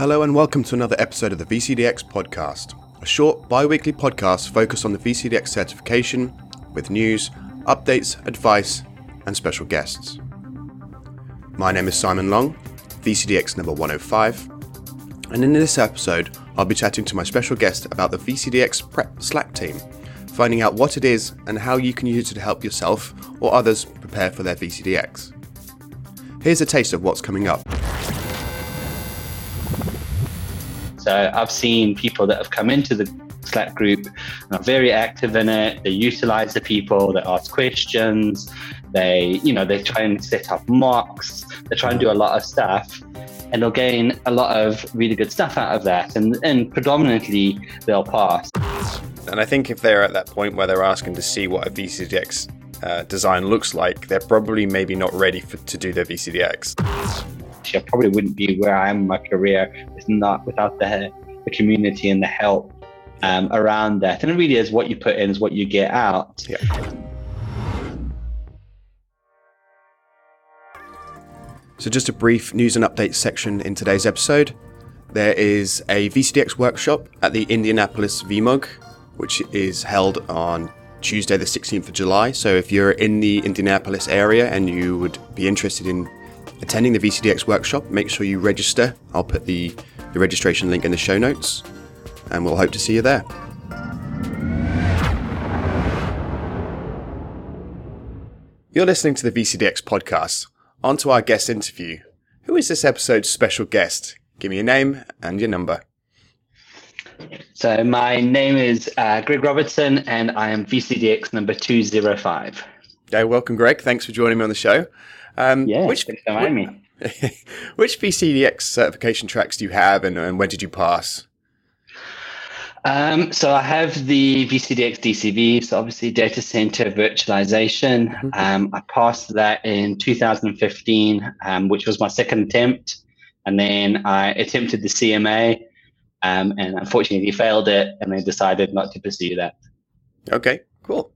Hello and welcome to another episode of the VCDX podcast, a short bi weekly podcast focused on the VCDX certification with news, updates, advice, and special guests. My name is Simon Long, VCDX number 105, and in this episode, I'll be chatting to my special guest about the VCDX Prep Slack team, finding out what it is and how you can use it to help yourself or others prepare for their VCDX. Here's a taste of what's coming up. So I've seen people that have come into the Slack group and are very active in it. They utilize the people, they ask questions, they, you know, they try and set up mocks, they try and do a lot of stuff and they'll gain a lot of really good stuff out of that. And, and predominantly they'll pass. And I think if they're at that point where they're asking to see what a VCDX uh, design looks like, they're probably maybe not ready for, to do their VCDX. I probably wouldn't be where I am in my career not without the, the community and the help um, around that. And it really is what you put in is what you get out. Yeah. So, just a brief news and updates section in today's episode. There is a VCDX workshop at the Indianapolis VMUG, which is held on Tuesday, the 16th of July. So, if you're in the Indianapolis area and you would be interested in attending the VCDX workshop, make sure you register. I'll put the, the registration link in the show notes, and we'll hope to see you there. You're listening to the VCDX podcast. On to our guest interview. Who is this episode's special guest? Give me your name and your number. So, my name is uh, Gregg Robertson, and I am VCDX number 205. Okay, welcome, Gregg. Thanks for joining me on the show. Um, yeah, which, thanks for having me. which VCDX certification tracks do you have, and, and when did you pass? Um, so I have the VCDX DCV, so obviously data center virtualization. Mm-hmm. Um, I passed that in 2015, um, which was my second attempt, and then I attempted the CMA, um, and unfortunately failed it, and then decided not to pursue that. Okay, cool.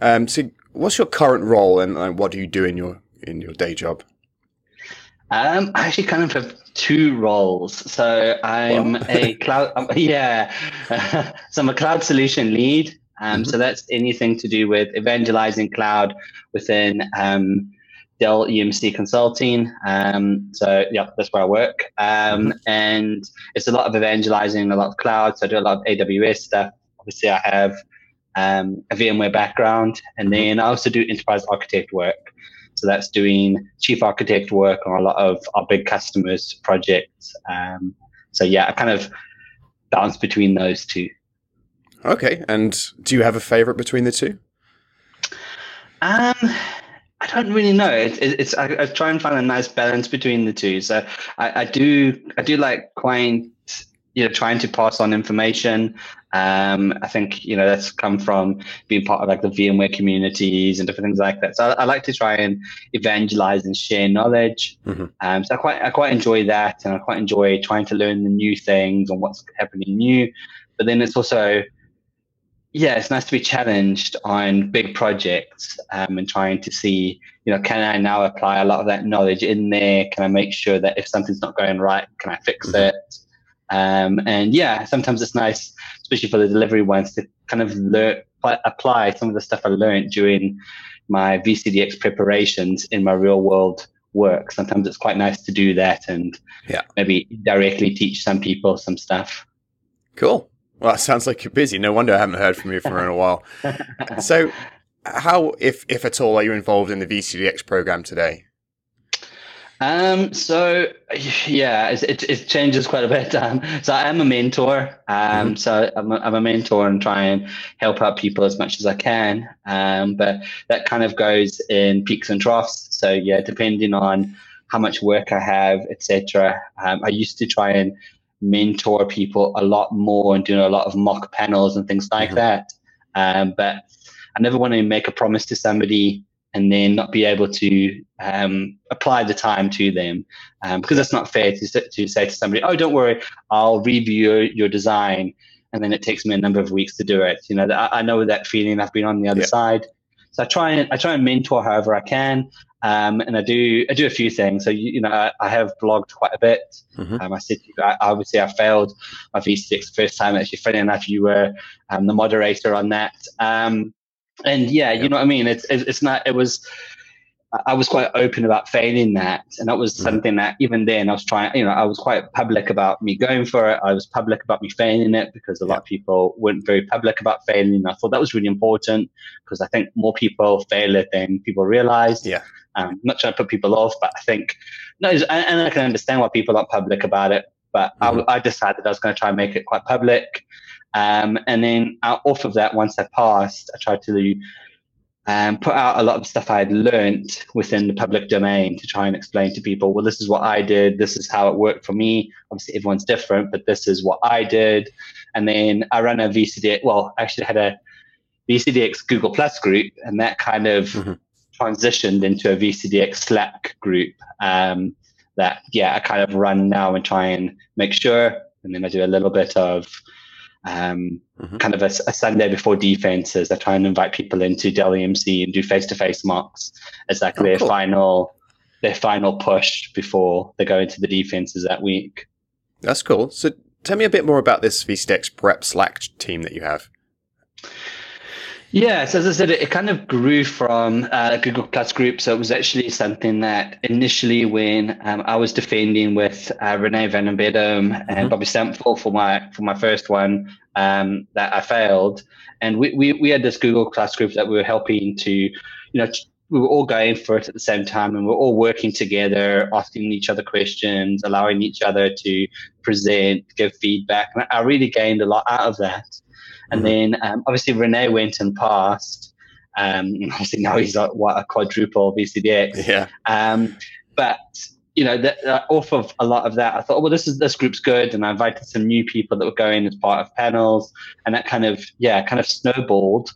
Um, so, what's your current role, and uh, what do you do in your in your day job? Um, I actually kind of have two roles. So I'm a cloud, um, yeah. so I'm a cloud solution lead. Um, mm-hmm. So that's anything to do with evangelizing cloud within um, Dell EMC Consulting. Um, so yeah, that's where I work. Um, mm-hmm. And it's a lot of evangelizing, a lot of cloud. So I do a lot of AWS stuff. Obviously, I have um, a VMware background, and mm-hmm. then I also do enterprise architect work. So that's doing chief architect work on a lot of our big customers' projects. Um, so yeah, I kind of balance between those two. Okay, and do you have a favorite between the two? Um, I don't really know. It, it, it's I, I, try and find a nice balance between the two. So I, I do I do like quite you know trying to pass on information um, I think you know that's come from being part of like the VMware communities and different things like that. So I, I like to try and evangelize and share knowledge. Mm-hmm. Um, so I quite I quite enjoy that, and I quite enjoy trying to learn the new things and what's happening new. But then it's also yeah, it's nice to be challenged on big projects um, and trying to see, you know, can I now apply a lot of that knowledge in there? Can I make sure that if something's not going right, can I fix mm-hmm. it? Um, and yeah, sometimes it's nice, especially for the delivery ones, to kind of learn, apply some of the stuff I learned during my VCDX preparations in my real world work. Sometimes it's quite nice to do that and yeah. maybe directly teach some people some stuff. Cool. Well, it sounds like you're busy. No wonder I haven't heard from you for in a while. so, how, if if at all, are you involved in the VCDX program today? Um, so yeah, it, it, changes quite a bit. Um, so I am a mentor. Um, mm-hmm. so I'm a, I'm a mentor and try and help out people as much as I can. Um, but that kind of goes in peaks and troughs. So yeah, depending on how much work I have, etc. Um, I used to try and mentor people a lot more and doing a lot of mock panels and things like mm-hmm. that. Um, but I never want to make a promise to somebody and then not be able to um, apply the time to them um, because that's not fair to, to say to somebody oh don't worry i'll review your, your, design and then it takes me a number of weeks to do it you know i, I know that feeling i've been on the other yeah. side so i try and i try and mentor however i can Um, and I do I do a few things. So you, you know I, I, have blogged quite a bit. Mm-hmm. Um, I said I, obviously I failed my VCDX first time. Actually, funny enough, you were um, the moderator on that. Um, and yeah, you know what I mean. It's it's not. It was I was quite open about failing that. And that was mm. something that even then I was trying, you know, I was quite public about me going for it. I was public about me failing it because a lot of people weren't very public about failing. I thought that was really important because I think more people fail it than people realize. Yeah. Um, not trying to put people off, but I think, no, and I can understand why people aren't public about it. But mm-hmm. I, I, decided I was going to try and make it quite public. Um, and then off of that, once I passed, I tried to um, put out a lot of stuff I had learned within the public domain to try and explain to people, well, this is what I did, this is how it worked for me. Obviously, everyone's different, but this is what I did. And then I ran a VCDX, well, I actually had a VCDX Google Plus group, and that kind of mm-hmm. transitioned into a VCDX Slack group um, that, yeah, I kind of run now and try and make sure. And then I do a little bit of um, mm-hmm. kind of a, a, Sunday before defenses. I try and invite people into Dell EMC and do face-to-face mocks as like oh, their cool. final their final push before they go into the defenses that week. That's cool. So tell me a bit more about this VCDX prep Slack team that you have. Yeah, so as I said, it, it kind of grew from uh, Google Plus group. So it was actually something that initially, when um, I was defending with uh, Renee Van and mm-hmm. and Bobby Stemple for my for my first one, um, that I failed, and we, we we had this Google Plus group that we were helping to, you know, we were all going for it at the same time, and we we're all working together, asking each other questions, allowing each other to present, give feedback, and I really gained a lot out of that. And mm-hmm. then um, obviously Renee went and passed. Um, obviously now he's like what a quadruple VCDX. Yeah. Um, but you know, uh, off of a lot of that, I thought, well, this is this group's good, and I invited some new people that were going as part of panels, and that kind of yeah, kind of snowballed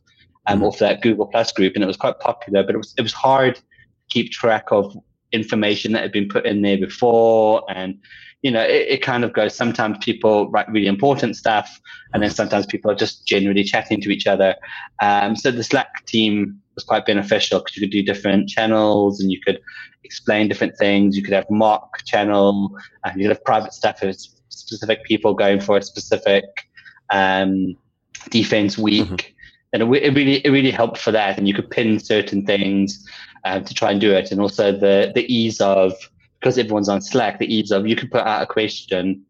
um, mm-hmm. off that Google Plus group, and it was quite popular. But it was it was hard to keep track of information that had been put in there before, and you know, it, it, kind of goes. Sometimes people write really important stuff, and then sometimes people are just generally chatting to each other. Um, so the Slack team was quite beneficial because you could do different channels and you could explain different things. You could have mock channel, and you could have private stuff for specific people going for a specific um, defense week. Mm-hmm. And it, it, really it really helped for that, and you could pin certain things uh, to try and do it, and also the the ease of because everyone's on Slack, the ease of you can put out a question.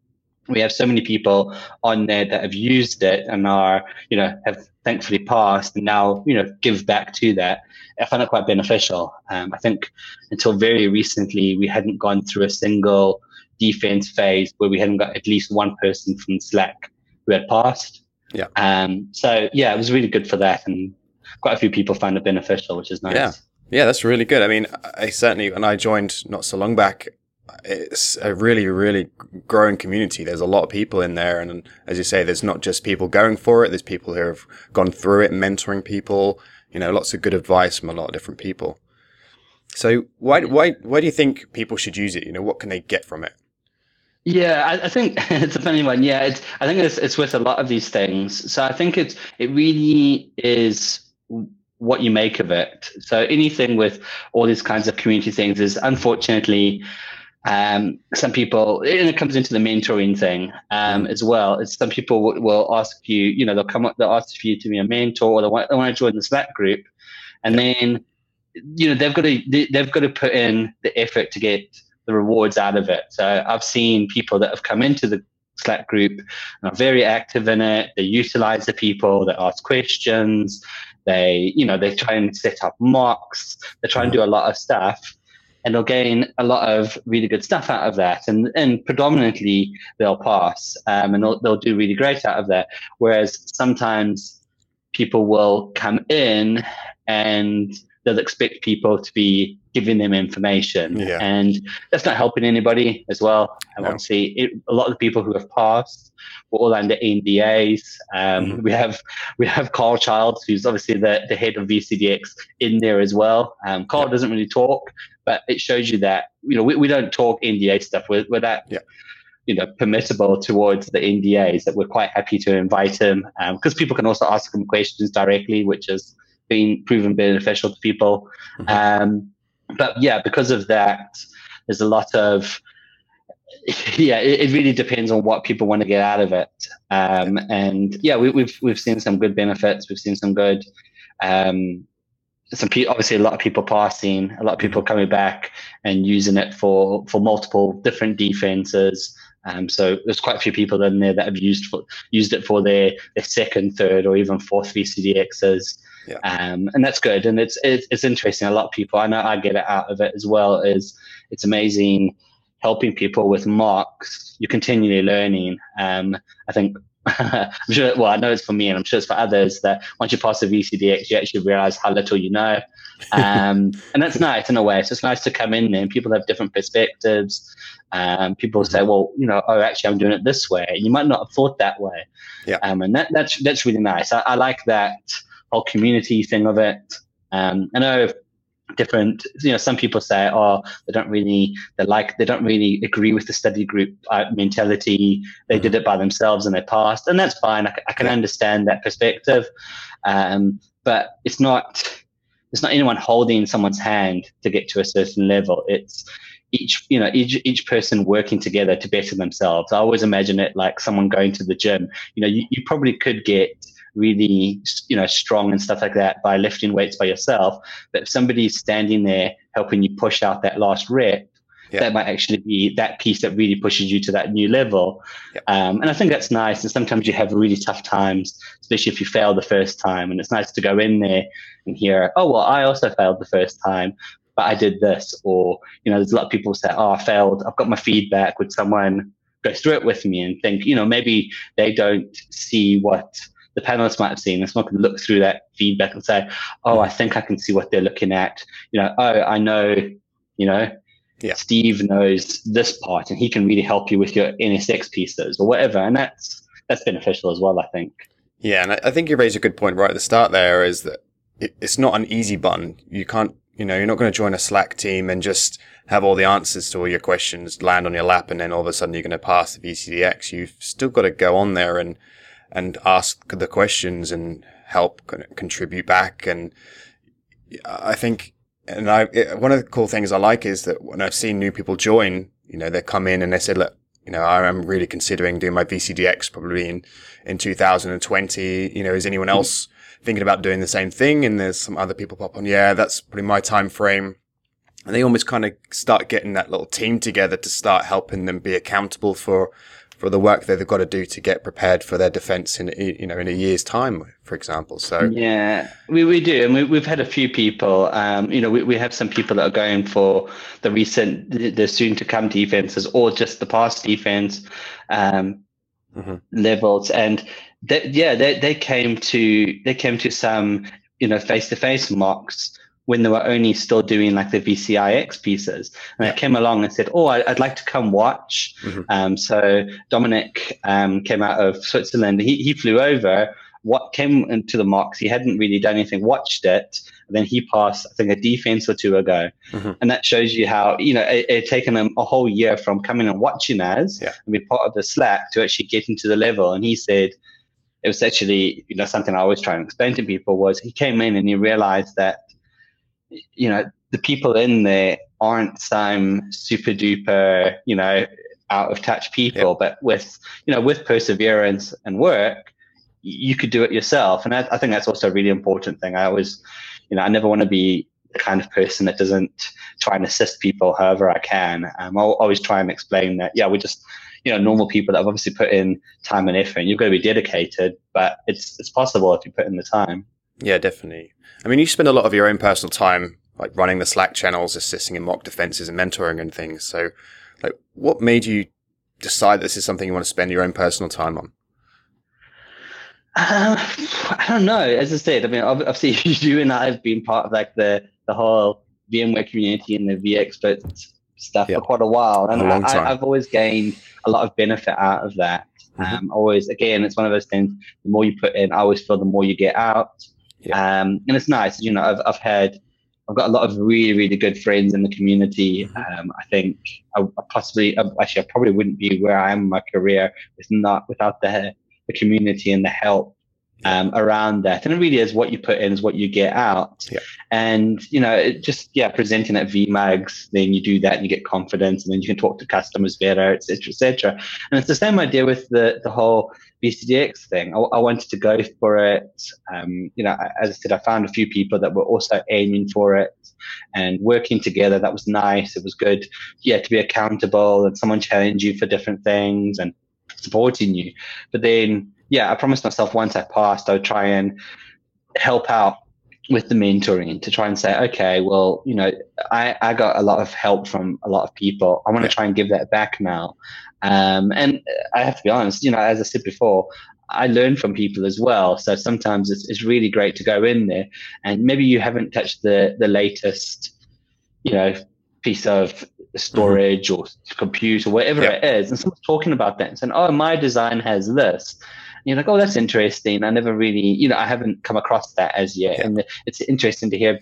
We have so many people on there that have used it and are, you know, have thankfully passed and now, you know, give back to that. I find it quite beneficial. Um, I think until very recently, we hadn't gone through a single defense phase where we hadn't got at least one person from Slack who had passed. Yeah. Um, so yeah, it was really good for that. And quite a few people found it beneficial, which is nice. Yeah. Yeah, that's really good. I mean, I certainly, when I joined not so long back, it's a really, really growing community. There's a lot of people in there. And as you say, there's not just people going for it. There's people who have gone through it, mentoring people, you know, lots of good advice from a lot of different people. So why, why, why do you think people should use it? You know, what can they get from it? Yeah, I, I, think it's a funny one. Yeah, it's, I think it's, it's with a lot of these things. So I think it's, it really is what you make of it. So anything with all these kinds of community things is unfortunately um, some people, and it comes into the mentoring thing um, as well. It's some people will, will, ask you, you know, they'll come up, they'll ask for you to be a mentor, or they want, they want to join the Slack group, and then, you know, they've got to they, they've got to put in the effort to get the rewards out of it. So I've seen people that have come into the Slack group and are very active in it. They utilize the people, they ask questions, they, you know, they try and set up mocks. They try and do a lot of stuff and they'll gain a lot of really good stuff out of that. And, and predominantly they'll pass um, and they'll, they'll do really great out of that. Whereas sometimes people will come in and they'll expect people to be giving them information. Yeah. And that's not helping anybody as well. And no. obviously, it, a lot of the people who have passed were all under NDAs. Um, mm-hmm. We have we have Karl Childs, who's obviously the, the head of VCDX, in there as well. Um, Karl yeah. doesn't really talk, but it shows you that you know we, we don't talk NDA stuff. We're, we're that. Yeah you know, permissible towards the NDAs that we're quite happy to invite him because um, people can also ask him questions directly, which has been proven beneficial to people. Mm-hmm. Um, but yeah, because of that, there's a lot of yeah, it, it, really depends on what people want to get out of it. Um, and yeah, we, have we've, we've seen some good benefits. We've seen some good, um, some pe- obviously a lot of people passing, a lot of people coming back and using it for for multiple different defenses. Um, so there's quite a few people in there that have used for, used it for their, their second, third, or even fourth VCDXs. Yeah. Um, and that's good. And it's, it's, it's interesting. A lot of people, I know I get it out of it as well. Is it's amazing helping people with mocks. You're continually learning. Um, I think I'm sure. Well, I know it's for me, and I'm sure it's for others. That once you pass the VCDX, you actually realize how little you know, um, and that's nice in a way. So It's just nice to come in there, and people have different perspectives. Um, people say, "Well, you know, oh, actually, I'm doing it this way." You might not have thought that way, yeah. Um, and that, that's that's really nice. I, I, like that whole community thing of it. Um, I know different you know some people say oh they don't really they like they don't really agree with the study group uh, mentality. They mm-hmm. did it by themselves and they passed. And that's fine. I, I can understand that perspective. Um, but it's not it's not anyone holding someone's hand to get to a certain level. It's each you know each each person working together to better themselves. I always imagine it like someone going to the gym. You know you, you probably could get really you know strong and stuff like that by lifting weights by yourself. But if somebody's standing there helping you push out that last rep yeah. that might actually be that piece that really pushes you to that new level. Yeah. um, and i think that's nice. And sometimes you have really tough times especially if you fail the first time. And it's nice to go in there and hear oh well i also failed the first time but i did this. Or you know there's a lot of people say oh i failed. I've got my feedback Would someone go through it with me and think? You know maybe they don't see what the panelists might have seen. Someone can look through that feedback and say, "Oh, I think I can see what they're looking at." You know, oh, I know, you know, yeah. Steve knows this part, and he can really help you with your NSX pieces or whatever, and that's that's beneficial as well. I think. Yeah, and I think you raised a good point right at the start. There is that it's not an easy button. You can't, you know, you're not going to join a Slack team and just have all the answers to all your questions land on your lap, and then all of a sudden you're going to pass the VCDX. You've still got to go on there and and ask the questions and help contribute back. And I think, and I, one of the cool things I like is that when I've seen new people join, you know, they come in and they say, look, you know, I'm really considering doing my VCDX probably in, in 2020. You know, is anyone else thinking about doing the same thing? And there's some other people pop on. Yeah, that's probably my time frame. And they almost kind of start getting that little team together to start helping them be accountable for for the work that they've got to do to get prepared for their defense in you know in a year's time for example so yeah we, we do and we, we've had a few people um, you know we, we have some people that are going for the recent the soon to come defenses or just the past defense um, mm-hmm. levels and they, yeah they, they came to they came to some you know face-to-face mocks when they were only still doing like the VCIX pieces. And yeah. I came along and said, Oh, I, would like to come watch. Mm-hmm. Um, so Dominic um, came out of Switzerland. He, he flew over, what came into the mocks. He hadn't really done anything, watched it. And then he passed, I think, a defense or two ago. Mm-hmm. And that shows you how, you know, it, it taken him a whole year from coming and watching us yeah. and be part of the Slack to actually get into the level. And he said, it was actually, you know, something I always try and explain to people was he came in and he realized that you know, the people in there aren't some super duper, you know, out of touch people, but with, you know, with perseverance and work, you could do it yourself. And I, I think that's also a really important thing. I always, you know, I never want to be the kind of person that doesn't try and assist people however I can. Um, I'll always try and explain that, yeah, we're just, you know, normal people that have obviously put in time and effort. You've got to be dedicated, but it's it's possible if you put in the time. Yeah, definitely. I mean, you spend a lot of your own personal time like running the Slack channels, assisting in mock defenses and mentoring and things. So, like, what made you decide this is something you want to spend your own personal time on? Uh, I don't know. As I said, I mean, obviously you and I have been part of like the the whole VMware community and the vExpert stuff for quite a while, and a I, have always gained a lot of benefit out of that. Mm-hmm. Um, always, again, it's one of those things. The more you put in, I always feel the more you get out. Yeah. Um, and it's nice. You know, I've, I've had, I've got a lot of really, really good friends in the community. Mm-hmm. Um, I think I, I possibly, actually, I probably wouldn't be where I am in my career with not without the the community and the help um, around that. And it really is what you put in is what you get out. Yeah. And, you know, it just, yeah, presenting at VMUGs, then you do that and you get confidence and then you can talk to customers better, et cetera, et cetera. And it's the same idea with the, the whole VCDX thing. I, I wanted to go for it. Um, you know, as I said, I found a few people that were also aiming for it and working together. That was nice. It was good. Yeah, to be accountable and someone challenge you for different things and supporting you. But then, yeah, I promised myself once I passed, I would try and help out with the mentoring to try and say, okay, well, you know, I, I got a lot of help from a lot of people. I want to try and give that back now. Um, and I have to be honest, you know, as I said before, I learn from people as well. So sometimes it's, it's really great to go in there and maybe you haven't touched the, the latest, you know, piece of storage mm-hmm. or computer, or whatever yeah. it is. And someone's talking about that and saying, oh, my design has this. You're like, oh, that's interesting. I never really, you know, I haven't come across that as yet. Yeah. And it's interesting to hear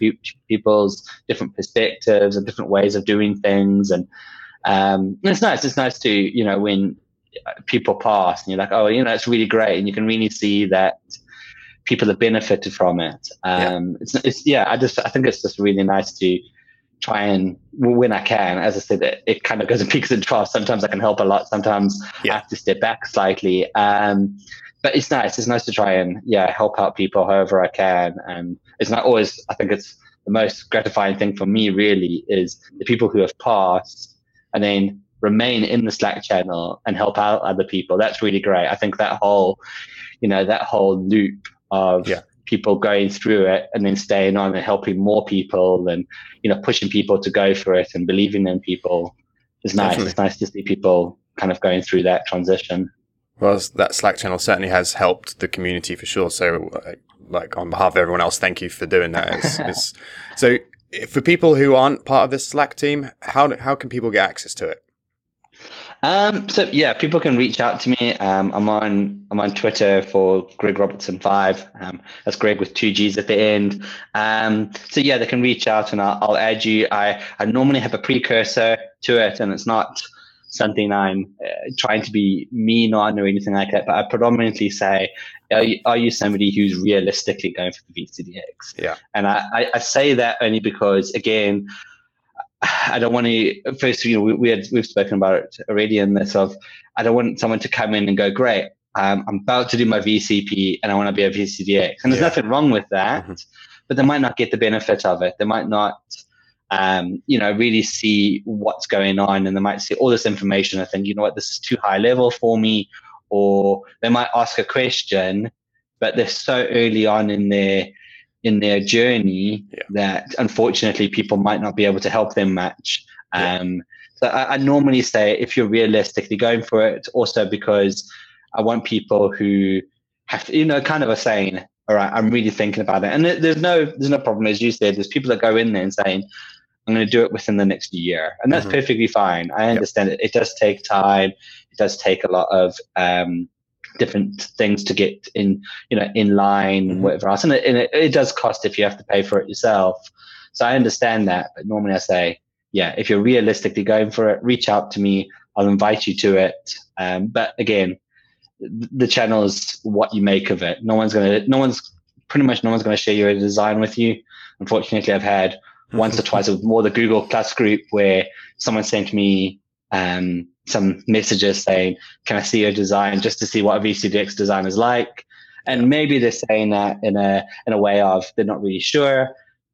people's different perspectives and different ways of doing things. And um, it's nice. It's nice to, you know, when people pass and you're like, oh, you know, it's really great. And you can really see that people have benefited from it. Um, yeah. It's, it's, yeah, I just, I think it's just really nice to, try and when I can, as I said, it, it, kind of goes in peaks and troughs. Sometimes I can help a lot. Sometimes yeah. I have to step back slightly. Um, but it's nice. It's nice to try and yeah help out people however I can. And it's not always. I think it's the most gratifying thing for me really is the people who have passed and then remain in the Slack channel and help out other people. That's really great. I think that whole, you know, that whole loop of yeah people going through it and then staying on and helping more people and you know pushing people to go for it and believing in people is nice. Definitely. It's nice to see people kind of going through that transition. Well, that Slack channel certainly has helped the community for sure. So, uh, like on behalf of everyone else, thank you for doing that. It's, it's, so, for people who aren't part of this Slack team, how how can people get access to it? Um, so yeah, people can reach out to me. Um, I'm on I'm on Twitter for Gregg Robertson five. Um, that's Gregg with two G's at the end. Um, so yeah, they can reach out and I'll, I'll add you. I I normally have a precursor to it, and it's not something I'm uh, trying to be mean on or anything like that. But I predominantly say, are you, are you somebody who's realistically going for the VCDX? Yeah. And I, I, I say that only because again. I don't want to. First, you know, we, we had we've spoken about it already in this of I don't want someone to come in and go, great, um, I'm about to do my VCP and I want to be a VCDX, and there's yeah. nothing wrong with that, mm-hmm. but they might not get the benefit of it. They might not, um, you know, really see what's going on, and they might see all this information and think, you know what, this is too high level for me, or they might ask a question, but they're so early on in their in their journey yeah. that unfortunately people might not be able to help them match. Um, So I, I, normally say if you're realistically going for it, also because I want people who have to, you know, kind of a saying, all right, I'm really thinking about it. And there's no, there's no problem. As you said, there's people that go in there and saying, I'm going to do it within the next year. And that's mm-hmm. perfectly fine. I understand yep. it. It does take time. It does take a lot of, um, different things to get in, you know, in line and mm-hmm. whatever else. And, it, and it, it, does cost if you have to pay for it yourself. So I understand that, but normally I say, yeah, if you're realistically going for it, reach out to me. I'll invite you to it. Um, but again, the channel is what you make of it. No one's gonna, no one's pretty much no one's gonna share your design with you. Unfortunately, I've had once or twice with more the Google Plus group where someone sent me um, some messages saying, "Can I see your design?" just to see what a VCDX design is like. And maybe they're saying that in a in a way of they're not really sure,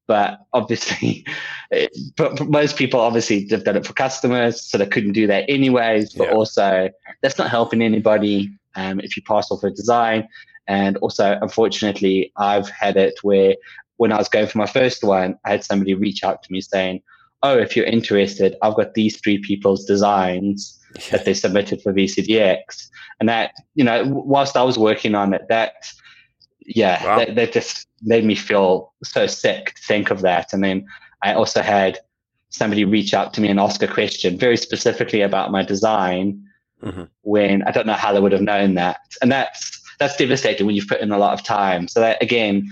but obviously, it, but most people obviously have done it for customers, so they couldn't do that anyways. But yeah. also, that's not helping anybody um, if you pass off a design. And also, unfortunately, I've had it where when I was going for my first one, I had somebody reach out to me saying, "Oh, if you're interested, I've got these three people's designs." that they submitted for VCDX. And that, you know, whilst I was working on it, that, yeah, wow. that, that just made me feel so sick to think of that. And then I also had somebody reach out to me and ask a question very specifically about my design mm-hmm. when I don't know how they would have known that. And that's, that's devastating when you've put in a lot of time. So that again,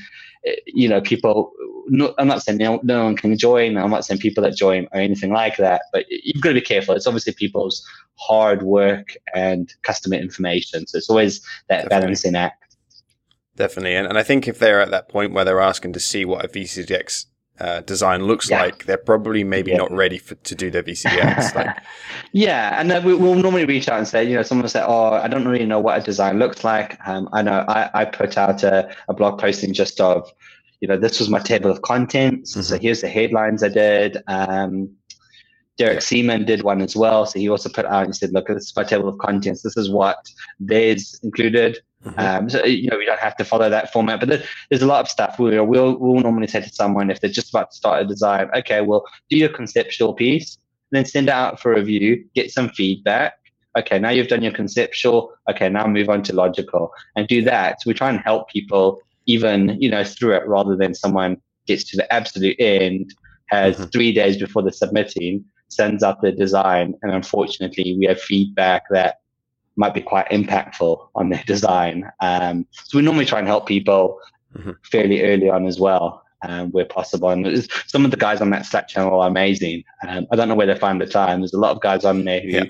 you know, people, no, I'm not saying no, no, one can join. I'm not saying people that join or anything like that, but you've got to be careful. It's obviously people's hard work and customer information. So it's always that Definitely. balancing act. Definitely. And, and I think if they're at that point where they're asking to see what a VCDX uh, design looks yeah. like, they're probably maybe yeah. not ready for, to do their VCDX. like. Yeah, and then we, will normally reach out and say, you know, someone will say, "Oh, I don't really know what a design looks like." Um, I know I, I put out a, a blog posting just of, you know, this was my table of contents. Mm-hmm. So here's the headlines I did. Um, Derek Seaman did one as well. So he also put out and said, look, this is my table of contents. This is what theirs included. Mm-hmm. Um, so, you know, we don't have to follow that format, but there, there's a lot of stuff we'll, we'll, we'll normally say to someone if they're just about to start a design, okay, well, do your conceptual piece, then send it out for review, get some feedback. Okay, now you've done your conceptual. Okay, now move on to logical and do that. So we try and help people even, you know, through it rather than someone gets to the absolute end, has mm-hmm. three days before the submitting, sends out the design, and unfortunately we have feedback that might be quite impactful on their design. Um, so we normally try and help people mm-hmm. fairly early on as well, um, where possible. And some of the guys on that Slack channel are amazing. Um, I don't know where they find the time. There's a lot of guys on there who, yeah.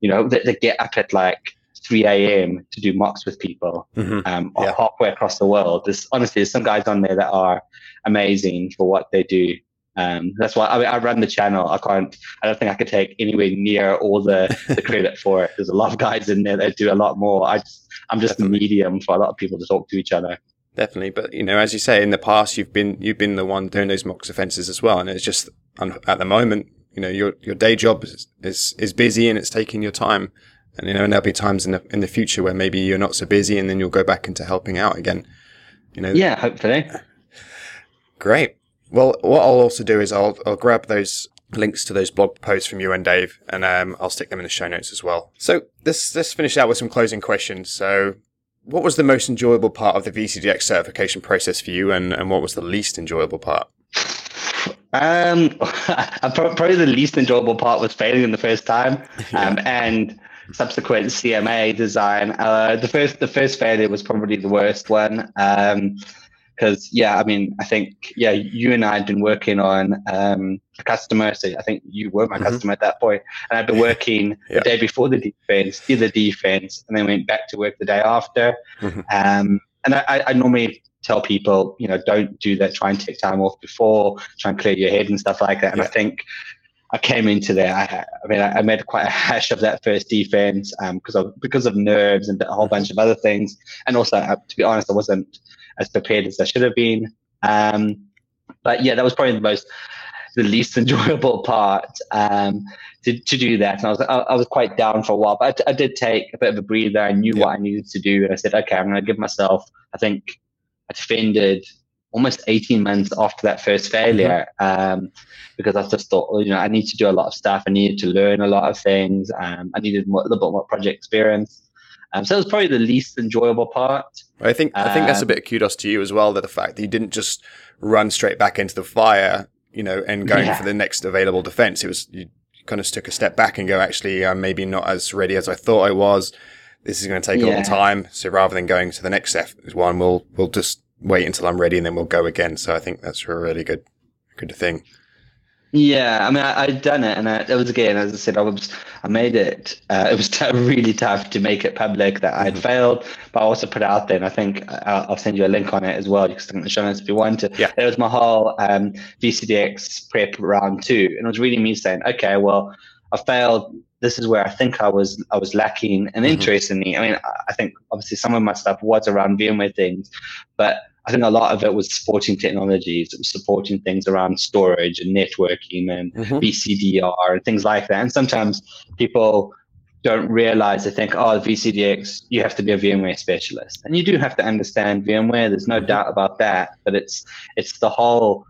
you know, they, they, get up at like 3 a.m. to do mocks with people mm-hmm. Um, yeah. halfway across the world. There's honestly, there's some guys on there that are amazing for what they do. Um, that's why I, I run the channel. I can't. I don't think I could take anywhere near all the, the credit for it. There's a lot of guys in there that do a lot more. I just, I'm just Definitely. a medium for a lot of people to talk to each other. Definitely, but you know, as you say, in the past, you've been you've been the one doing those mocks offences as well, and it's just at the moment, you know, your your day job is is, is busy and it's taking your time, and you know, and there'll be times in the in the future where maybe you're not so busy, and then you'll go back into helping out again. You know. Yeah, hopefully. Great. Well, what I'll also do is I'll, I'll grab those links to those blog posts from you and Dave, and um, I'll stick them in the show notes as well. So let's let's finish out with some closing questions. So, what was the most enjoyable part of the VCDX certification process for you, and, and what was the least enjoyable part? Um, probably the least enjoyable part was failing in the first time, um, and subsequent CMA design. Uh, the first the first failure was probably the worst one. Um, because yeah, I mean, I think yeah, you and I had been working on um, a customer. So I think you were my mm-hmm. customer at that point, and I'd been working yeah. the day before the defense, did the defense, and then went back to work the day after. Mm-hmm. Um, and I, I, normally tell people, you know, don't do that. Try and take time off before, try and clear your head and stuff like that. And yeah. I think I came into there. I, I mean, I, I, made quite a hash of that first defense because um, of because of nerves and a whole mm-hmm. bunch of other things. And also, uh, to be honest, I wasn't as prepared as I should have been. Um, but yeah, that was probably the most, the least enjoyable part um, to, to do that. And I was, I, I, was quite down for a while, but I, did take a bit of a breather. I knew yeah. what I needed to do. And I said, okay, I'm going to give myself, I think I defended almost 18 months after that first failure mm-hmm. um, because I just thought, you know, I need to do a lot of stuff. I needed to learn a lot of things. Um, I needed more, a little bit more project experience. Um, so it was probably the least enjoyable part. I think I think that's a um, bit of kudos to you as well. That the fact that you didn't just run straight back into the fire, you know, and going yeah. for the next available defense. It was you kind of took a step back and go, actually, I'm maybe not as ready as I thought I was. This is going to take a long time. So rather than going to the next one, we'll we'll just wait until I'm ready and then we'll go again. So I think that's a really good good thing. Yeah, I mean, I, had done it, and I, it was again, as I said, I was, I made it. Uh, it was t- really tough to make it public that I had mm-hmm. failed, but I also put it out there, and I think I'll, I'll send you a link on it as well. You can stick in the show notes if you want to. Yeah. It was my whole um, VCDX prep round two, and it was really me saying, okay, well, I failed. This is where I think I was I was lacking an mm-hmm. interest in me. I mean, I think obviously some of my stuff was around VMware things, but I think a lot of it was supporting technologies. It was supporting things around storage and networking and mm-hmm. BCDR and things like that. And sometimes people don't realize they think, oh, VCDX, you have to be a VMware specialist, and you do have to understand VMware. There's no mm-hmm. doubt about that. But it's it's the whole,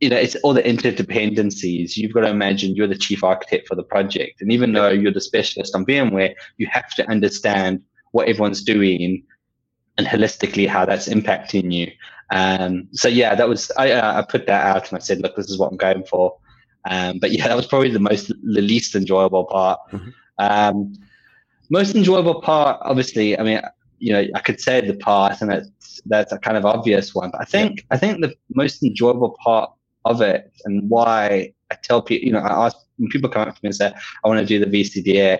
you know, it's all the interdependencies. You've got to imagine you're the chief architect for the project, and even though you're the specialist on VMware, you have to understand what everyone's doing and holistically how that's impacting you. Um, so yeah, that was I, uh, I put that out and I said, look, this is what I'm going for. Um, but yeah, that was probably the most the least enjoyable part. Mm-hmm. Um, most enjoyable part, obviously, I mean, you know, I could say the path, and that's that's a kind of obvious one. But I think yeah. I think the most enjoyable part of it, and why I tell people, you know, I ask when people come up to me and say, I want to do the VCDX.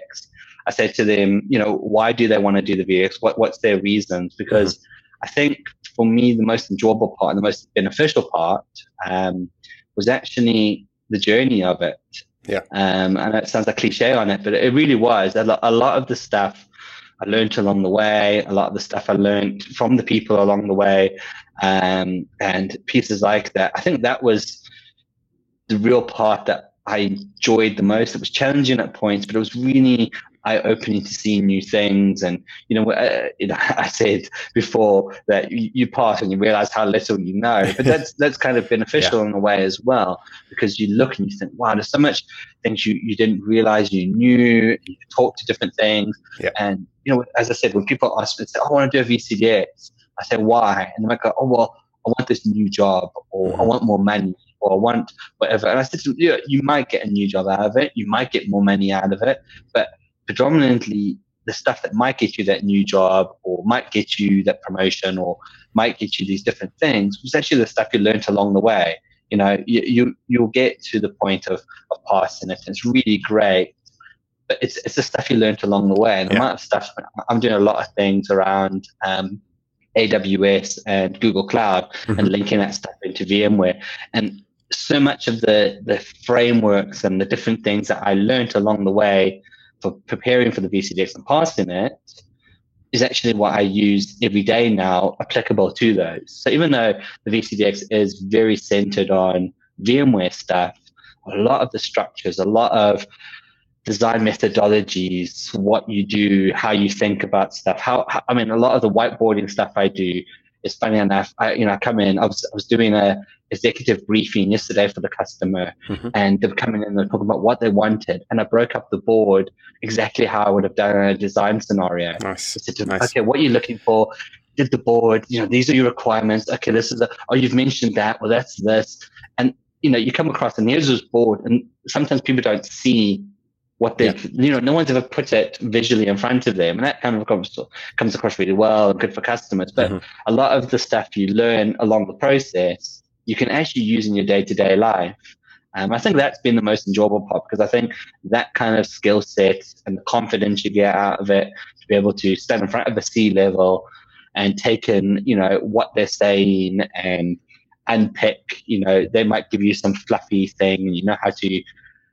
I said to them, you know, why do they want to do the VX? What, what's their reasons? Because mm-hmm. I think for me, the most enjoyable part and the most beneficial part um, was actually the journey of it. Yeah. Um, and it sounds like cliche on it, but it really was. A lot, a lot of the stuff I learned along the way, a lot of the stuff I learned from the people along the way, um, and pieces like that. I think that was the real part that I enjoyed the most. It was challenging at points, but it was really eye opening to see new things. And you know, uh, you know, I said before that you, you, pass and you realize how little you know, but that's that's kind of beneficial yeah. in a way as well because you look and you think, wow, there's so much things you you didn't realize you knew. You talk to different things, yeah. and you know, as I said, when people ask me, say, oh, I want to do a VCDX, I say, why? And they might go, oh, well, I want this new job, or mm-hmm. I want more money, or I want whatever. And I said, yeah, you might get a new job out of it, you might get more money out of it, but predominantly the stuff that might get you that new job or might get you that promotion or might get you these different things was actually the stuff you learned along the way. You know, you, you you'll get to the point of, of passing it. And it's really great. But it's it's the stuff you learned along the way. And the yeah. amount of stuff I'm doing a lot of things around um, AWS and Google Cloud mm-hmm. and linking that stuff into VMware. And so much of the the frameworks and the different things that I learned along the way for preparing for the VCDX and passing it is actually what I use every day now applicable to those. So even though the VCDX is very centered on VMware stuff, a lot of the structures, a lot of design methodologies, what you do, how you think about stuff. How, how, I mean, a lot of the whiteboarding stuff I do is funny enough. I, you know, I come in. I was I was doing a executive briefing yesterday for the customer, mm-hmm. and they were coming in and they're talking about what they wanted, and I broke up the board exactly how I would have done a design scenario. Nice. Nice. Okay, what are you looking for? Did the board? You know, these are your requirements. Okay, this is a. Oh, you've mentioned that. Well, that's this, and you know, you come across and here's this board, and sometimes people don't see what they, yeah. you know, no one's ever put it visually in front of them, and that kind of comes comes across really well and good for customers. But mm-hmm. a lot of the stuff you learn along the process you can actually use in your day to day life. Um, I think that's been the most enjoyable part because I think that kind of skill set and the confidence you get out of it to be able to stand in front of a C level and take in, you know, what they're saying and unpick, you know, they might give you some fluffy thing and you know how to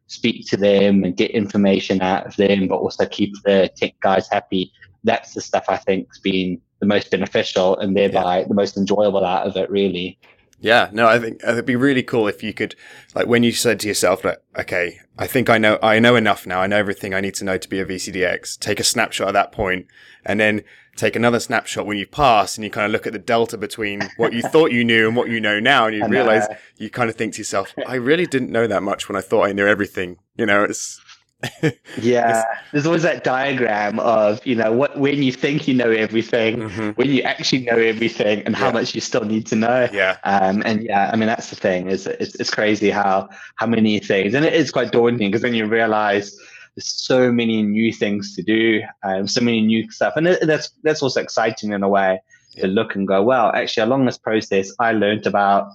speak to them and get information out of them, but also keep the tech guys happy. That's the stuff I think's been the most beneficial and thereby yeah. the most enjoyable out of it, really. Yeah, no, I think it'd be really cool if you could, like, when you said to yourself, like, okay, I think I know, I know enough now. I know everything I need to know to be a VCDX. Take a snapshot at that point, and then take another snapshot when you've passed, and you kind of look at the delta between what you thought you knew and what you know now, and you realize you kind of think to yourself, I really didn't know that much when I thought I knew everything. You know, it's yeah, there's always that diagram of you know what when you think you know everything, mm-hmm. when you actually know everything, and yeah. how much you still need to know. Yeah, um, and yeah, I mean that's the thing is it's, it's crazy how how many things, and it is quite daunting because then you realize there's so many new things to do, um, so many new stuff, and it, that's that's also exciting in a way yeah. to look and go, well, actually along this process, I learned about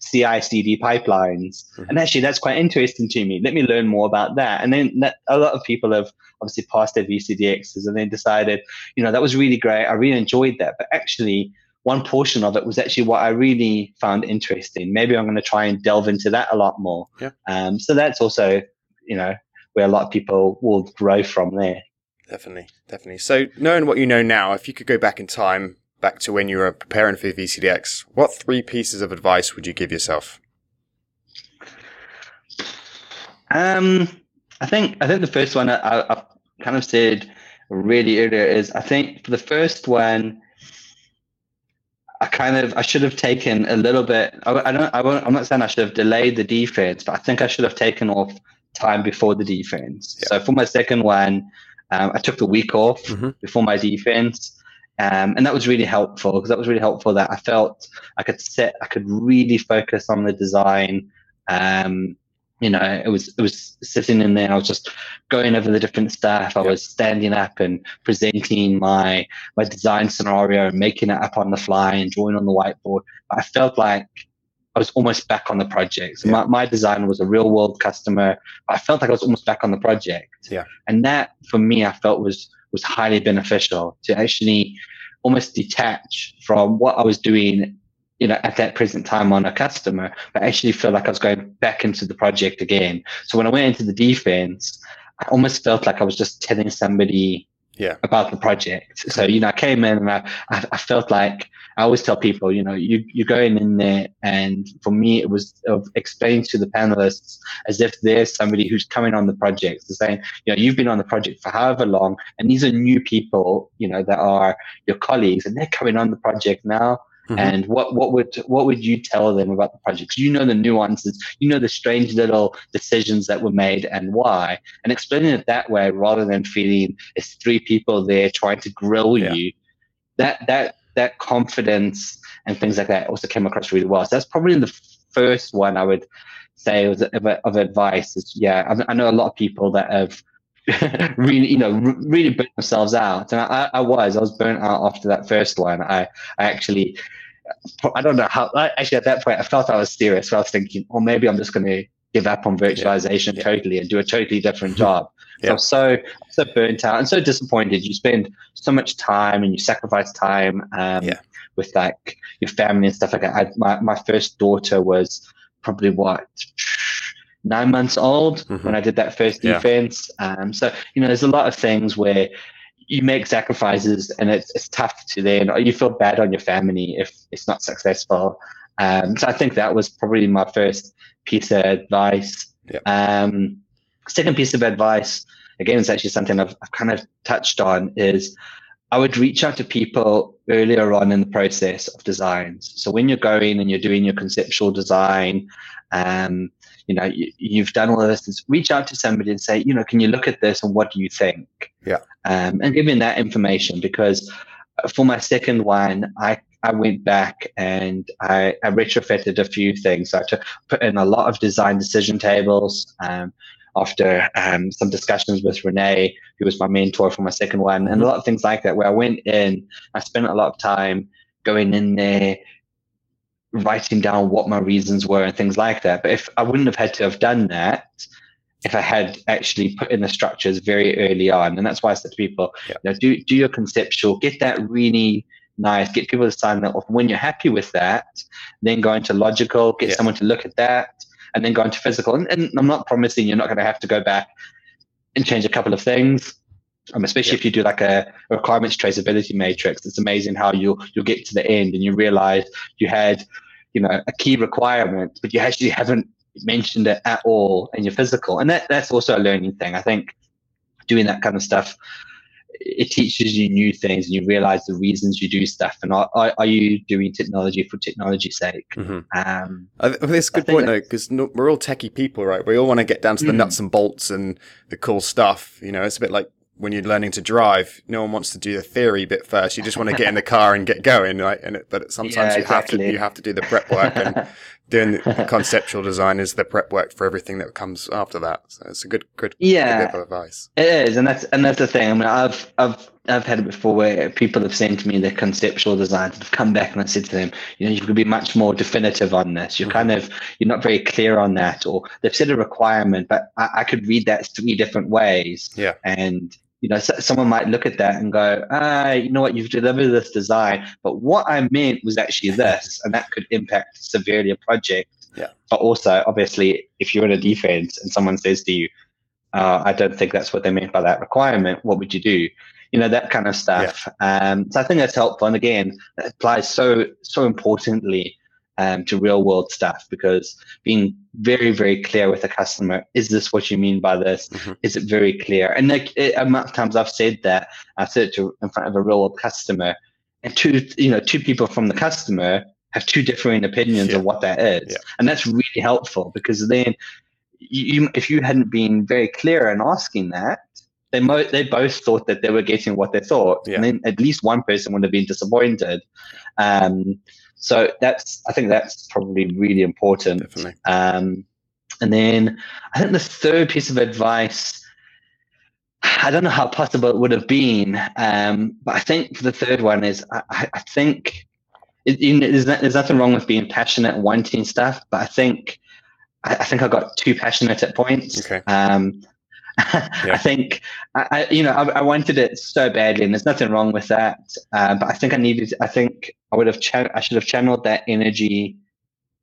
CI CD pipelines. Mm-hmm. And actually, that's quite interesting to me. Let me learn more about that. And then that, a lot of people have obviously passed their VCDXs and then decided, you know, that was really great. I really enjoyed that. But actually, one portion of it was actually what I really found interesting. Maybe I'm going to try and delve into that a lot more. Yeah. Um, so that's also, you know, where a lot of people will grow from there. Definitely, definitely. So knowing what you know now, if you could go back in time back to when you were preparing for VCDX, what three pieces of advice would you give yourself? Um, I think I think the first one I, I kind of said really earlier is I think for the first one, I kind of I should have taken a little bit. I, I don't. I won't, I'm not saying I should have delayed the defense, but I think I should have taken off time before the defense. Yeah. So for my second one, um, I took the week off mm-hmm. before my defense. Um, and that was really helpful because that was really helpful that I felt I could sit, I could really focus on the design. Um, you know, it was it was sitting in there. I was just going over the different stuff. I was standing up and presenting my my design scenario and making it up on the fly and drawing on the whiteboard. I felt like I was almost back on the project. So yeah. my, my design was a real world customer. I felt like I was almost back on the project. Yeah. And that for me, I felt was was highly beneficial to actually almost detach from what I was doing, you know, at that present time on a customer, but actually feel like I was going back into the project again. So when I went into the defense, I almost felt like I was just telling somebody yeah. about the project. So, you know, I came in and I, I, felt like I always tell people, you know, you, you're going in there. And for me, it was of explaining to the panelists as if there's somebody who's coming on the project. So saying, you know, you've been on the project for however long, and these are new people, you know, that are your colleagues, and they're coming on the project now. Mm-hmm. And what, what would what would you tell them about the project? You know the nuances, you know the strange little decisions that were made and why. And explaining it that way rather than feeling it's three people there trying to grill yeah. you. That that that confidence and things like that also came across really well. So that's probably the first one I would say was of, of advice. Is, yeah, I, I know a lot of people that have really, you know, really burnt themselves out. And I, I was, I was burnt out after that first one. I, I actually, I don't know how, actually at that point, I felt I was serious. So I was thinking, well, maybe I'm just going to give up on virtualization yeah. totally and do a totally different job. yeah. So I'm so, so burnt out and so disappointed. You spend so much time and you sacrifice time um, yeah. with like your family and stuff like that. I, my, my first daughter was probably what nine months old mm-hmm. when I did that first defense. Yeah. Um, so you know, there's a lot of things where you make sacrifices, and it's it's tough to then you feel bad on your family if it's not successful. Um, so I think that was probably my first piece of advice. Yeah. Um, second piece of advice, again, it's actually something I've, I've kind of touched on is. I would reach out to people earlier on in the process of designs. So when you're going and you're doing your conceptual design, um, you know, you, have done all of this. Is reach out to somebody and say, you know, can you look at this and what do you think? Yeah. Um, and give them that information because for my second one, I I went back and I, I retrofitted a few things. So I to put in a lot of design decision tables. Um, after um, some discussions with Renee, who was my mentor for my second one, and a lot of things like that, where I went in, I spent a lot of time going in there, writing down what my reasons were and things like that. But if I wouldn't have had to have done that, if I had actually put in the structures very early on, and that's why I said to people, yeah. you know, do do your conceptual, get that really nice, get people to sign that off. When you're happy with that, then go into logical, get yeah. someone to look at that, and then go into physical. And, and I'm not promising you're not going to have to go back and change a couple of things. Um, especially if you do like a requirements traceability matrix, it's amazing how you'll you'll get to the end and you realize you had, you know, a key requirement, but you actually haven't mentioned it at all in your physical. And that that's also a learning thing. I think doing that kind of stuff it teaches you new things and you realize the reasons you do stuff and are, are, are you doing technology for technology's sake mm-hmm. um, I, that's a good point though because no, we're all techie people right we all want to get down to the mm. nuts and bolts and the cool stuff you know it's a bit like when you're learning to drive, no one wants to do the theory bit first. You just want to get in the car and get going, right? And it, but sometimes yeah, you exactly. have to you have to do the prep work, and doing the conceptual design is the prep work for everything that comes after that. So it's a good, good, yeah, good bit of advice. It is, and that's and that's the thing. I mean, I've I've I've had it before where people have sent to me their conceptual designs and have come back and I said to them, you know, you could be much more definitive on this. You're kind of you're not very clear on that, or they've said a requirement, but I, I could read that three different ways. Yeah, and you know, someone might look at that and go, ah, you know what, you've delivered this design, but what I meant was actually this, and that could impact severely a project. Yeah. But also, obviously, if you're in a defense and someone says to you, uh, I don't think that's what they meant by that requirement, what would you do? You know, that kind of stuff. Yeah. Um, so I think that's helpful. And again, it applies so, so importantly um, to real world stuff because being very very clear with the customer is this what you mean by this mm-hmm. is it very clear and like it, amount of times i've said that i've said it to, in front of a real world customer and two you know two people from the customer have two differing opinions yeah. of what that is yeah. and that's really helpful because then you, if you hadn't been very clear in asking that they mo- they both thought that they were getting what they thought, yeah. and then at least one person would have been disappointed. Um, so that's I think that's probably really important. Definitely. Um, and then I think the third piece of advice, I don't know how possible it would have been, um, but I think the third one is I, I think it, you know, there's, there's nothing wrong with being passionate and wanting stuff, but I think I, I think I got too passionate at points. Okay. Um, yeah. I think I, you know I, I, wanted it so badly, and there's nothing wrong with that. Uh, but I think I needed. I think I would have. Ch- I should have channeled that energy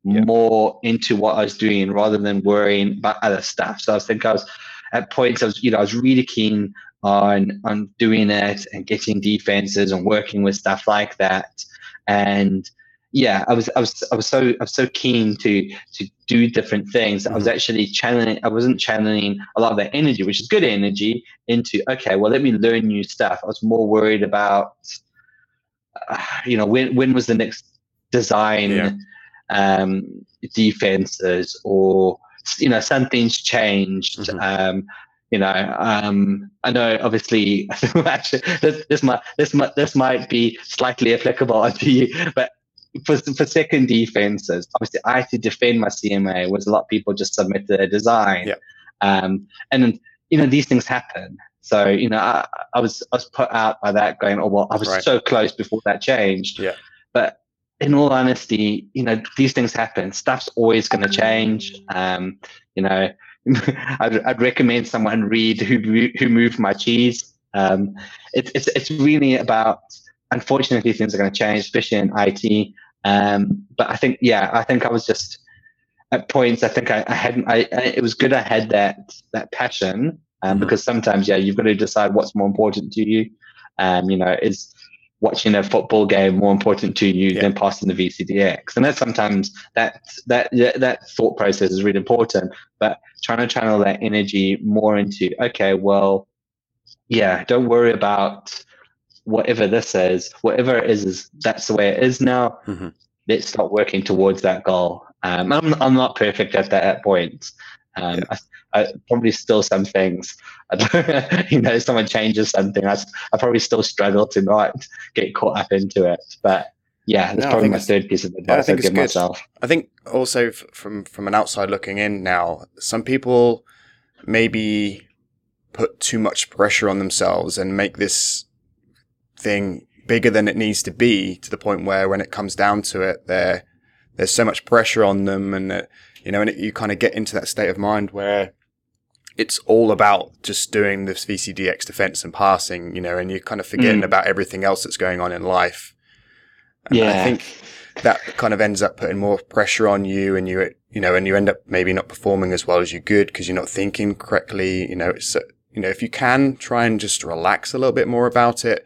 yeah. more into what I was doing rather than worrying about other stuff. So I think I was at points. I was you know I was really keen on on doing it and getting defenses and working with stuff like that. And yeah, I was I was I was so I was so keen to to do different things. I was mm-hmm. actually channeling. I wasn't channeling a lot of that energy, which is good energy, into okay. Well, let me learn new stuff. I was more worried about, uh, you know, when when was the next design yeah. um, defenses or you know something's changed. Mm-hmm. Um, you know, um, I know obviously actually this, this might this might this might be slightly applicable to you, but for for second defenses, obviously I had to defend my CMA. Was a lot of people just submit their design, yeah. um, and you know these things happen. So you know I, I was I was put out by that, going, oh well, I was right. so close before that changed. Yeah, but in all honesty, you know these things happen. Stuff's always going to change. Um, you know, I'd, I'd, recommend someone read who who moved my cheese. Um, it's it's it's really about. Unfortunately, things are going to change, especially in IT. Um, but I think, yeah, I think I was just at points. I think I, I hadn't. I, I, it was good. I had that that passion um, mm-hmm. because sometimes, yeah, you've got to decide what's more important to you. Um, you know, is watching a football game more important to you yeah. than passing the VCDX? And that sometimes that that that thought process is really important. But trying to channel that energy more into okay, well, yeah, don't worry about whatever this is, whatever it is, is that's the way it is now. Mm-hmm. Let's start working towards that goal. Um, I'm, I'm not perfect at that at point. Um, yeah. I, I, probably still some things. you know, someone changes something, I, I probably still struggle to not get caught up into it. But yeah, that's no, probably my third piece of advice I think give myself. I think also f- from from an outside looking in now, some people maybe put too much pressure on themselves and make this thing bigger than it needs to be to the point where when it comes down to it, there there's so much pressure on them, and that, you know, and it, you kind of get into that state of mind where it's all about just doing this VCDX defense and passing, you know, and you're kind of forgetting mm. about everything else that's going on in life. And yeah. I think that kind of ends up putting more pressure on you and you, you know, and you end up maybe not performing as well as you could because you're not thinking correctly. You know, it's, you know, if you can try and just relax a little bit more about it,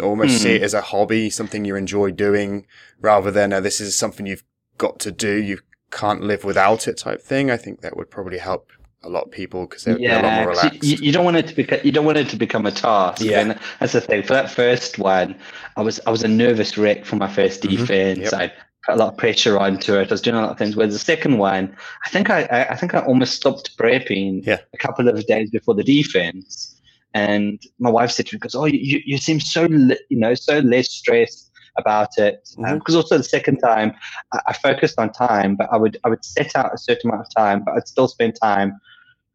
almost mm-hmm. see it hmm. as a hobby, something you enjoy doing, rather than uh, this is something you've got to do. You can't live without it type thing. I think that would probably help a lot of people because they're, yeah, they're, a lot more relaxed. You, you, don't want it to become you don't want it to become a task. Yeah, and that's the thing. For that first one, I was I was a nervous wreck for my first mm-hmm. defense. Yep. I put a lot of pressure onto it. I was doing a lot of things. Whereas the second one, I think I I, I think I almost stopped prepping yeah. a couple of days before the defense and my wife said to me, "Goes, oh, you, you seem so you know so less stressed about it." Because mm-hmm. um, also the second time, I, I, focused on time, but I would I would set out a certain amount of time, but I'd still spend time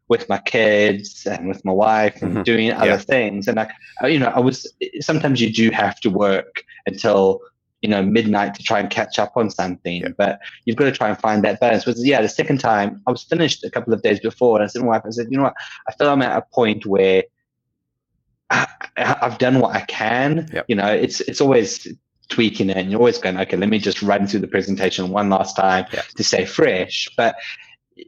with my kids and with my wife and mm-hmm. doing other yeah. things. And I, you know, I was sometimes you do have to work until you know midnight to try and catch up on something yeah. but you've got to try and find that balance but yeah the second time i was finished a couple of days before and i said to my wife i said you know what i feel i'm at a point where I, have done what I can. Yep. You know, it's it's always tweaking it, and you're always going, okay, let me just run through the presentation one last time yep. to stay fresh. But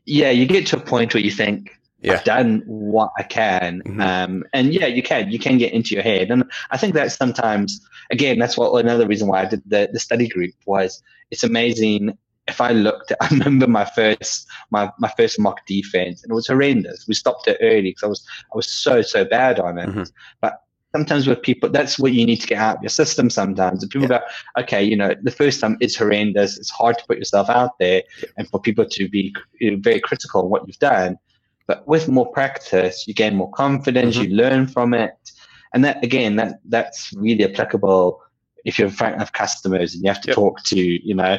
yeah, you get to a point where you think, yeah. I've done what I can. Mm-hmm. Um, and yeah, you can, you can get into your head. And I think that sometimes, again, that's what another reason why I did the, the study group was it's amazing if I looked, I remember my first my, my first mock defense, and it was horrendous. We stopped it early because I was I was so so bad on it. Mm-hmm. But sometimes with people, that's what you need to get out of your system. Sometimes and people yeah. go, okay, you know, the first time it's horrendous. It's hard to put yourself out there, yeah. and for people to be very critical of what you've done. But with more practice, you gain more confidence. Mm-hmm. You learn from it, and that again, that that's really applicable if you're in front of customers and you have to yep. talk to you know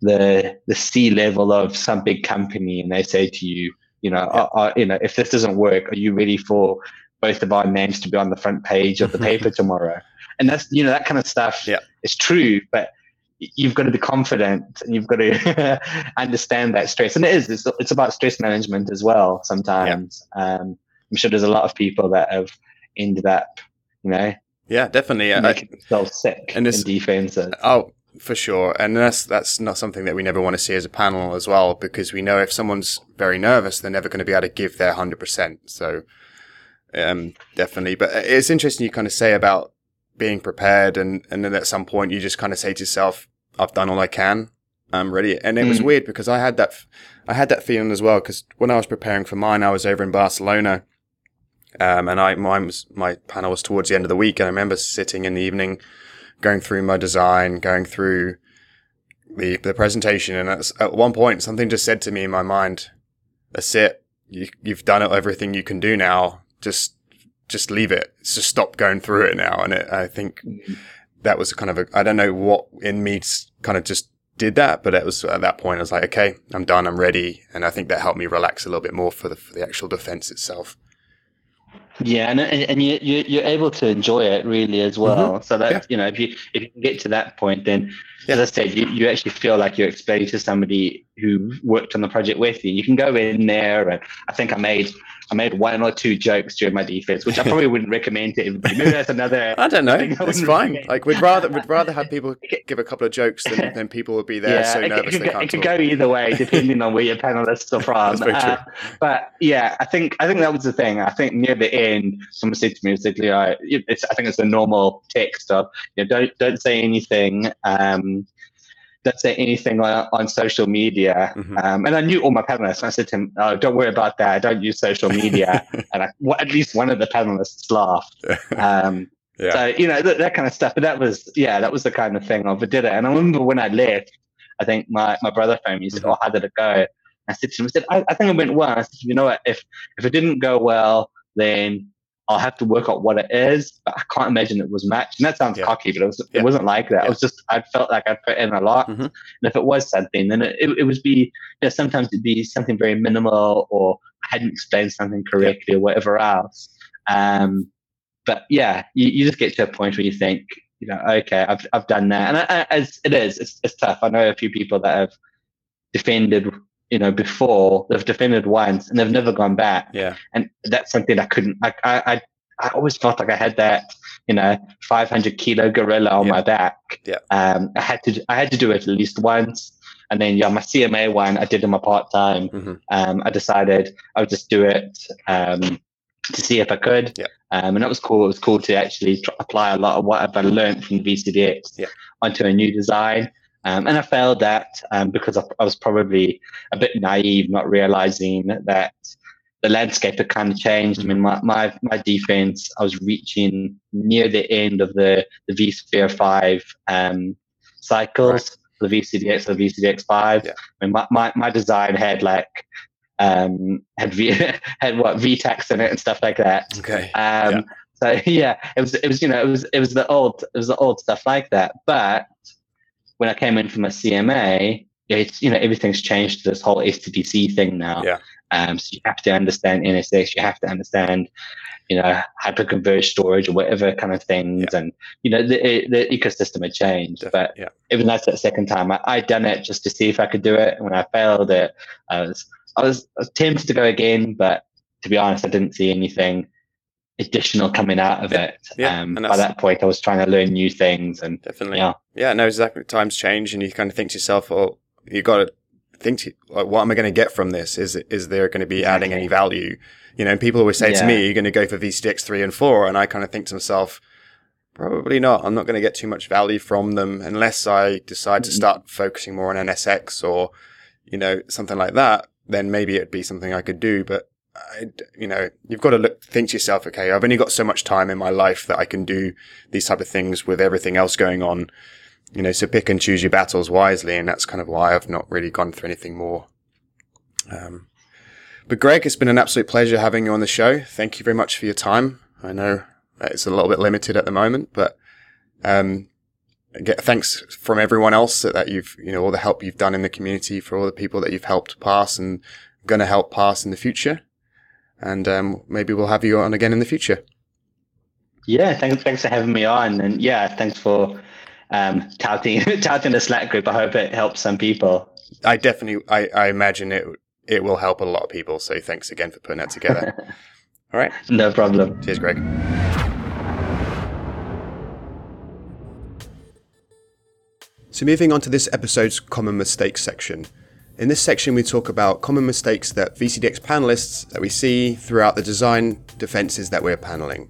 the the C level of some big company and they say to you, you know, yeah. uh, uh, you know, if this doesn't work, are you ready for both of our names to be on the front page of the paper tomorrow? And that's you know that kind of stuff yeah. is true, but you've got to be confident and you've got to understand that stress. And it is it's, it's about stress management as well sometimes. Yeah. Um, I'm sure there's a lot of people that have ended up, you know, yeah, definitely. making themselves sick and in defenses. Oh, for sure, and that's that's not something that we never want to see as a panel as well, because we know if someone's very nervous, they're never going to be able to give their hundred percent. So, um, definitely. But it's interesting you kind of say about being prepared, and and then at some point you just kind of say to yourself, "I've done all I can. I'm ready." And it mm. was weird because I had that I had that feeling as well because when I was preparing for mine, I was over in Barcelona. Um, and I, mine was, my panel was towards the end of the week. And I remember sitting in the evening, going through my design, going through the the presentation, and at at one point something just said to me in my mind, "That's it. You, you've done everything you can do now. Just just leave it. Just stop going through it now." And it, I think mm-hmm. that was kind of a I don't know what in me kind of just did that, but it was at that point I was like, "Okay, I'm done. I'm ready," and I think that helped me relax a little bit more for the for the actual defense itself. Yeah, and and you, you are able to enjoy it really as well. Mm-hmm. So that yeah. you know, if you if you can get to that point, then yeah. as I said, you, you actually feel like you're explaining to somebody who worked on the project with you. You can go in there, and I think I made I made one or two jokes during my defense, which I probably wouldn't recommend to everybody. Maybe that's another. I don't know. It's fine. Recommend. Like we'd rather we'd rather have people give a couple of jokes than, than people would be there yeah, so nervous it, they can't. It could go either way depending on where your panelists are from. Uh, but yeah, I think I think that was the thing. I think near the end, someone said to me, basically, I it's I think it's a normal text of you know don't don't say anything. Um, don't say anything on, on social media. Mm-hmm. Um, and I knew all my panelists. I said to him, "Oh, don't worry about that. I don't use social media." and I, well, at least one of the panelists laughed. Um, yeah. So you know that, that, kind of stuff. But that was yeah, that was the kind of thing of it did it. And I remember when I left, I think my, my brother phoned me. He said, mm-hmm. "Oh, how did it go?" I said to him, "I said I, I think it went well." I said, "You know what? If if it didn't go well, then I'll have to work out what it is, but I can't imagine it was matched. And that sounds yeah. cocky, but it, was, yeah. it wasn't like that. Yeah. It was just, I felt like I'd put in a lot. Mm-hmm. And if it was something, then it, it, it would be, you know, sometimes it'd be something very minimal or I hadn't explained something correctly or whatever else. Um, but yeah, you, you just get to a point where you think, you know, okay, I've, I've done that. And I, I, as it is, it's, it's tough. I know a few people that have defended you know, before they've defended once and they've never gone back. Yeah. And that's something I couldn't, I, I, I always felt like I had that, you know, 500 kilo gorilla on yeah. my back. Yeah. Um, I had to, I had to do it at least once. And then, yeah, my CMA one, I did in my part time. Mm-hmm. Um, I decided I would just do it, um, to see if I could. Yeah. Um, and that was cool. It was cool to actually apply a lot of what I've learned from VCDX yeah. onto a new design. Um, and I failed that um, because I, I, was probably a bit naive, not realizing that the landscape had kind of changed. I mean, my, my, my defense, I was reaching near the end of the, the vSphere 5 um, cycles, right. the VCDX, the VCDX 5. Yeah. I mean, my, my, my design had like, um, had v, had what VTAX in it and stuff like that. Okay. Um, yeah. So yeah, it was, it was, you know, it was, it was the old, it was the old stuff like that. But when I came in from a CMA, it's you know everything's changed to this whole SDDC thing now. Yeah. Um, so you have to understand NSX, you have to understand, you know, hyperconverged storage or whatever kind of things, yeah. and you know the the ecosystem had changed. But yeah. even that's that second time, I, I done it just to see if I could do it. And when I failed it, I was I was, I was tempted to go again, but to be honest, I didn't see anything additional coming out of yeah. it. Yeah. Um, by that point, I was trying to learn new things, and definitely, yeah, yeah, no, exactly. Times change, and you kind of think to yourself, "Oh, you got to think, to, like, what am I going to get from this? Is is there going to be adding any value?" You know, and people always say yeah. to me, "You're going to go for VCDX three and four, and I kind of think to myself. Probably not. I'm not going to get too much value from them unless I decide to mm-hmm. start focusing more on NSX or, you know, something like that. Then maybe it'd be something I could do. But I, you know, you've got to look, think to yourself, okay, I've only got so much time in my life that I can do these type of things with everything else going on. You know, so pick and choose your battles wisely. And that's kind of why I've not really gone through anything more. Um, but Gregg, it's been an absolute pleasure having you on the show. Thank you very much for your time. I know it's a little bit limited at the moment, but, um, get thanks from everyone else that you've, you know, all the help you've done in the community for all the people that you've helped pass and going to help pass in the future and um, maybe we'll have you on again in the future. Yeah, thanks, thanks for having me on, and yeah, thanks for um, touting touting the Slack group. I hope it helps some people. I definitely, I, I imagine it it will help a lot of people. So thanks again for putting that together. All right. No problem. Cheers, Gregg. So, moving on to this episode's common mistakes section. In this section, we talk about common mistakes that VCDX panelists that we see throughout the design defenses that we're paneling.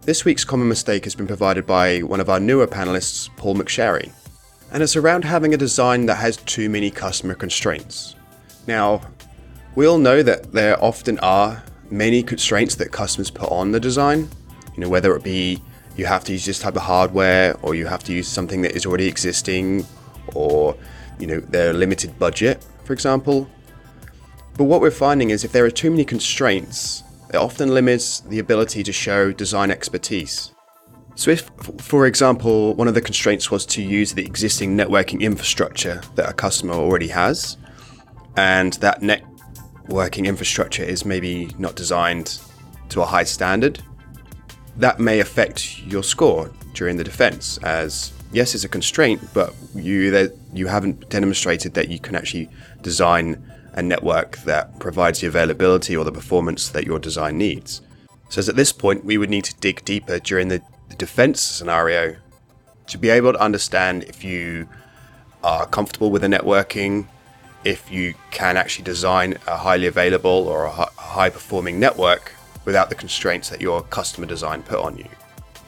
This week's common mistake has been provided by one of our newer panelists, Paul McSherry, and it's around having a design that has too many customer constraints. Now, we all know that there often are many constraints that customers put on the design, you know, whether it be you have to use this type of hardware or you have to use something that is already existing or you know their limited budget for example. But what we're finding is if there are too many constraints it often limits the ability to show design expertise. So if for example one of the constraints was to use the existing networking infrastructure that a customer already has and that networking infrastructure is maybe not designed to a high standard that may affect your score during the defense as yes it's a constraint but you you haven't demonstrated that you can actually design a network that provides the availability or the performance that your design needs so at this point we would need to dig deeper during the, the defense scenario to be able to understand if you are comfortable with the networking if you can actually design a highly available or a high performing network without the constraints that your customer design put on you.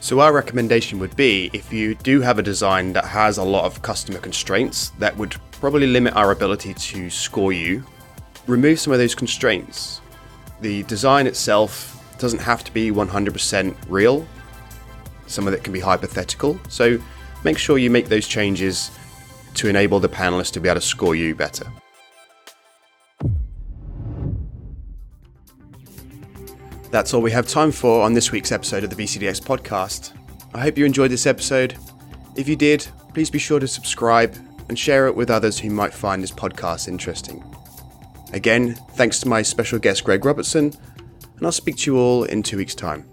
So, our recommendation would be if you do have a design that has a lot of customer constraints, that would probably limit our ability to score you. Remove some of those constraints. The design itself doesn't have to be 100% real, some of it can be hypothetical. So, make sure you make those changes to enable the panelists to be able to score you better. That's all we have time for on this week's episode of the VCDX podcast. I hope you enjoyed this episode. If you did, please be sure to subscribe and share it with others who might find this podcast interesting. Again, thanks to my special guest Gregg Robertson, and I'll speak to you all in two weeks' time.